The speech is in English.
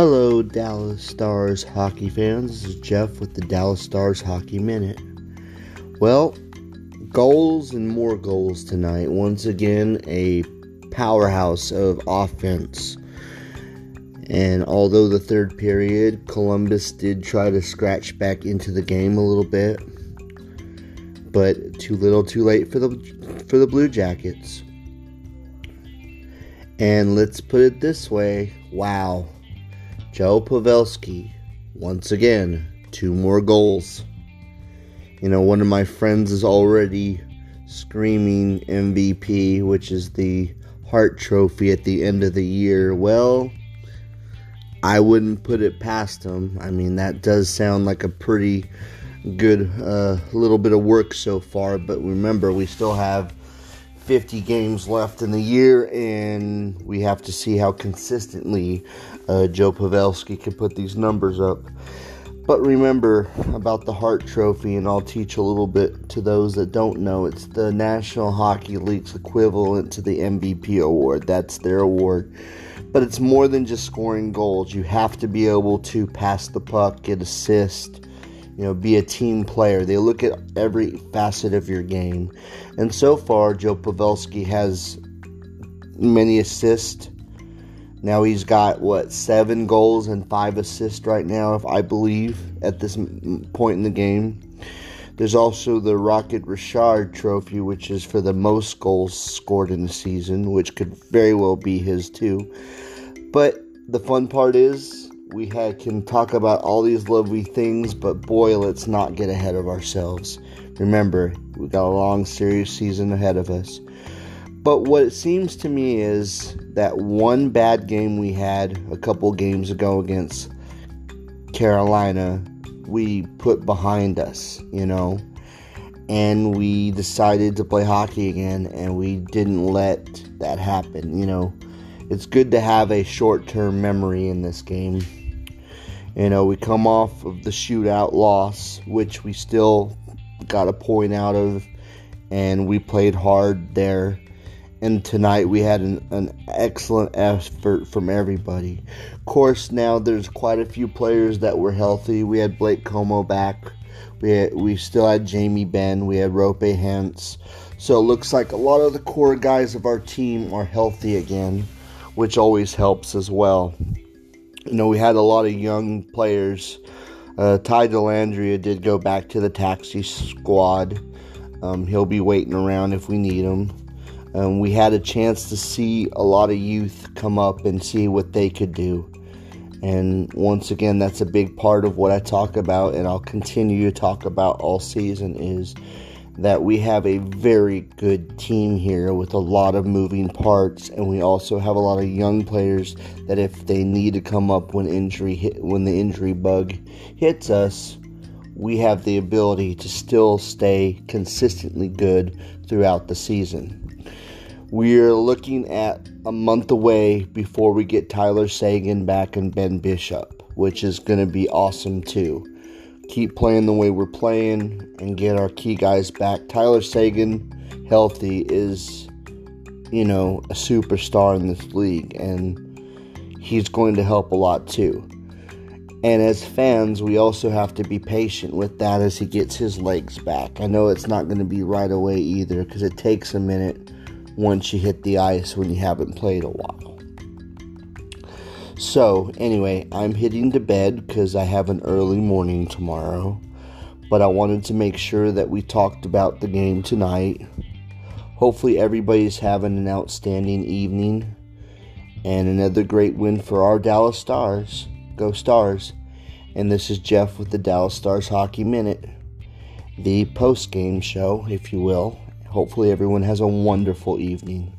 Hello, Dallas Stars hockey fans. This is Jeff with the Dallas Stars Hockey Minute. Well, goals and more goals tonight. Once again, a powerhouse of offense. And although the third period, Columbus did try to scratch back into the game a little bit, but too little, too late for the for the Blue Jackets. And let's put it this way: Wow, Joe Pavelski, once again, two more goals. You know, one of my friends is already screaming MVP, which is the Hart Trophy at the end of the year. Well, I wouldn't put it past him. I mean, that does sound like a pretty good uh, little bit of work so far, but remember, we still have 50 games left in the year, and we have to see how consistently uh, Joe Pavelski can put these numbers up. But remember about the Hart Trophy, and I'll teach a little bit to those that don't know. It's the National Hockey League's equivalent to the MVP award. That's their award. But it's more than just scoring goals. You have to be able to pass the puck, get assist, you know, be a team player. They look at every facet of your game. And so far, Joe Pavelski has many assists now he's got what seven goals and five assists right now, if I believe, at this point in the game. There's also the Rocket Richard Trophy, which is for the most goals scored in the season, which could very well be his too. But the fun part is we had, can talk about all these lovely things, but boy, let's not get ahead of ourselves. Remember, we got a long, serious season ahead of us. But what it seems to me is that one bad game we had a couple games ago against Carolina, we put behind us, you know, and we decided to play hockey again, and we didn't let that happen, you know. It's good to have a short term memory in this game. You know, we come off of the shootout loss, which we still got a point out of, and we played hard there and tonight we had an, an excellent effort from everybody. Of course, now there's quite a few players that were healthy. We had Blake Comeau back. We had, we still had Jamie Benn. We had Roope Hintz. So it looks like a lot of the core guys of our team are healthy again, which always helps as well. You know, we had a lot of young players. Uh, Ty Dellandrea did go back to the taxi squad. Um, he'll be waiting around if we need him. Um, we had a chance to see a lot of youth come up and see what they could do. And once again, that's a big part of what I talk about, and I'll continue to talk about all season is that we have a very good team here with a lot of moving parts, and we also have a lot of young players that if they need to come up when injury hit, when the injury bug hits us, we have the ability to still stay consistently good throughout the season. We're looking at a month away before we get Tyler Seguin back and Ben Bishop, which is going to be awesome too. Keep playing the way we're playing and get our key guys back. Tyler Seguin, healthy, is, you know, a superstar in this league, and he's going to help a lot too. And as fans, we also have to be patient with that as he gets his legs back. I know it's not going to be right away either because it takes a minute once you hit the ice when you haven't played a while. So, anyway, I'm hitting to bed because I have an early morning tomorrow. But I wanted to make sure that we talked about the game tonight. Hopefully, everybody's having an outstanding evening and another great win for our Dallas Stars. Go Stars. And this is Jeff with the Dallas Stars Hockey Minute, the post game show, if you will. Hopefully, everyone has a wonderful evening.